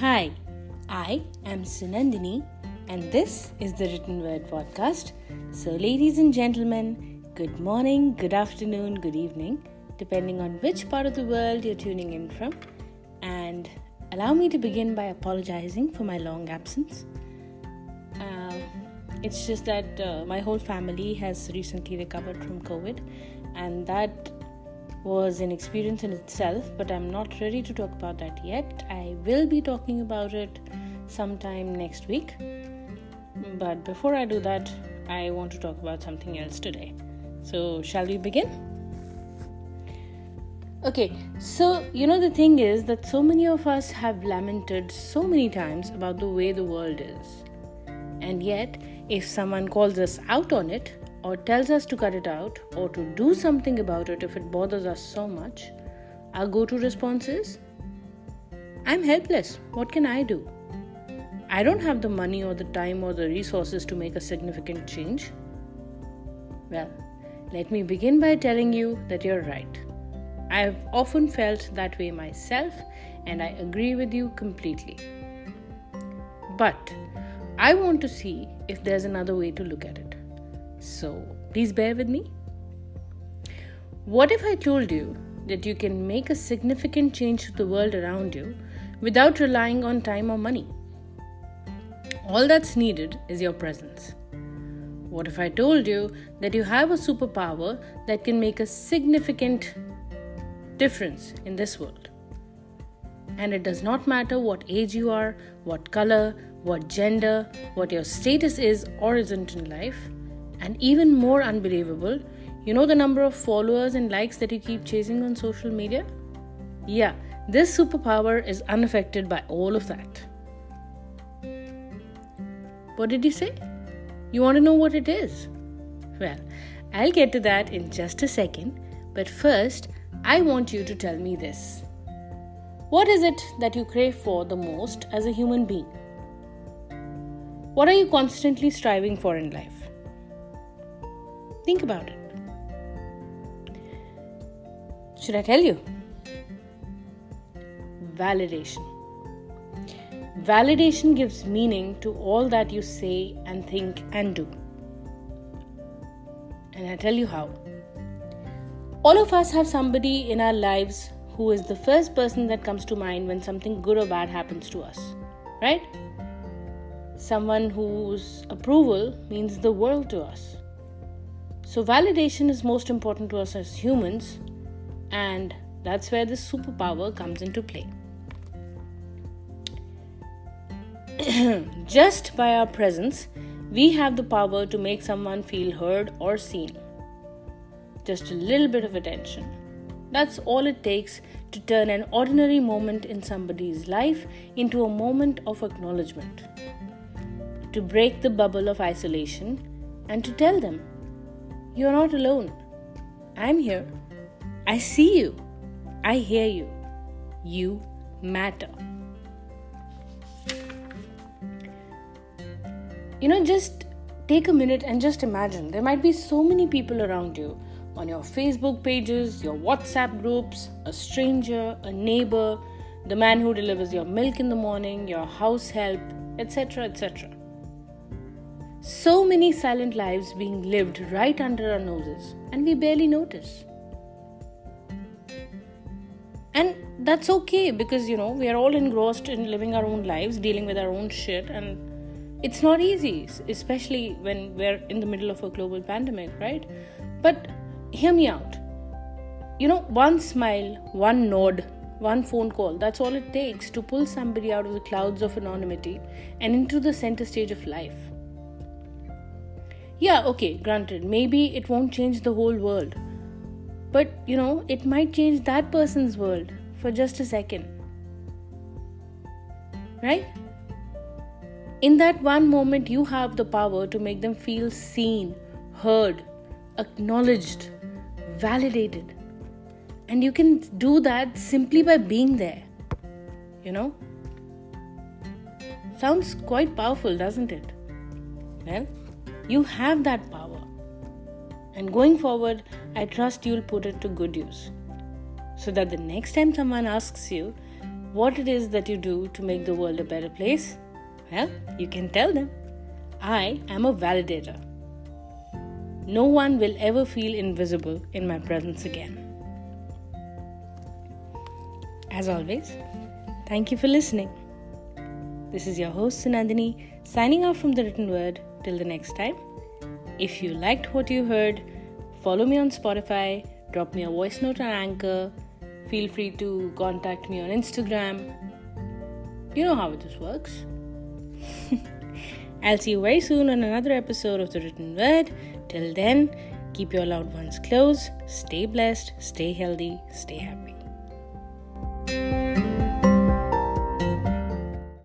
Hi, I am Sunandini, and this is the Written Word Podcast. So, ladies and gentlemen, good morning, good afternoon, good evening, depending on which part of the world you're tuning in from. And allow me to begin by apologizing for my long absence. Uh, it's just that uh, my whole family has recently recovered from COVID, and that was an experience in itself, but I'm not ready to talk about that yet. I will be talking about it sometime next week. But before I do that, I want to talk about something else today. So, shall we begin? Okay, so you know, the thing is that so many of us have lamented so many times about the way the world is. And yet, if someone calls us out on it, or tells us to cut it out or to do something about it if it bothers us so much, our go to response is I'm helpless. What can I do? I don't have the money or the time or the resources to make a significant change. Well, let me begin by telling you that you're right. I've often felt that way myself, and I agree with you completely. But I want to see if there's another way to look at it. So please bear with me. What if I told you that you can make a significant change to the world around you without relying on time or money? All that's needed is your presence. What if I told you that you have a superpower that can make a significant difference in this world? And it does not matter what age you are, what color, what gender, what your status is or isn't in life and even more unbelievable, you know the number of followers and likes that you keep chasing on social media? Yeah, this superpower is unaffected by all of that. What did you say? You want to know what it is? Well, I'll get to that in just a second, but first, I want you to tell me this. What is it that you crave for the most as a human being? What are you constantly striving for in life? Think about it. Should I tell you? Validation. Validation gives meaning to all that you say and think and do. And I tell you how. All of us have somebody in our lives who is the first person that comes to mind when something good or bad happens to us, right? Someone whose approval means the world to us. So, validation is most important to us as humans, and that's where this superpower comes into play. Just by our presence, we have the power to make someone feel heard or seen. Just a little bit of attention. That's all it takes to turn an ordinary moment in somebody's life into a moment of acknowledgement. To break the bubble of isolation and to tell them you're not alone. I'm here. I see you. I hear you. You matter. You know, just take a minute and just imagine there might be so many people around you on your Facebook pages, your WhatsApp groups, a stranger, a neighbor, the man who delivers your milk in the morning, your house help, etc., etc. So many silent lives being lived right under our noses, and we barely notice. And that's okay because you know we are all engrossed in living our own lives, dealing with our own shit, and it's not easy, especially when we're in the middle of a global pandemic, right? But hear me out. You know, one smile, one nod, one phone call, that's all it takes to pull somebody out of the clouds of anonymity and into the center stage of life. Yeah, okay, granted, maybe it won't change the whole world. But, you know, it might change that person's world for just a second. Right? In that one moment, you have the power to make them feel seen, heard, acknowledged, validated. And you can do that simply by being there. You know? Sounds quite powerful, doesn't it? Well, you have that power. And going forward, I trust you'll put it to good use. So that the next time someone asks you, what it is that you do to make the world a better place, well, you can tell them. I am a validator. No one will ever feel invisible in my presence again. As always, thank you for listening. This is your host Sunandini signing off from the written word till the next time. If you liked what you heard, follow me on Spotify, drop me a voice note on Anchor, feel free to contact me on Instagram. You know how this works. I'll see you very soon on another episode of The Written Word. Till then, keep your loved ones close, stay blessed, stay healthy, stay happy.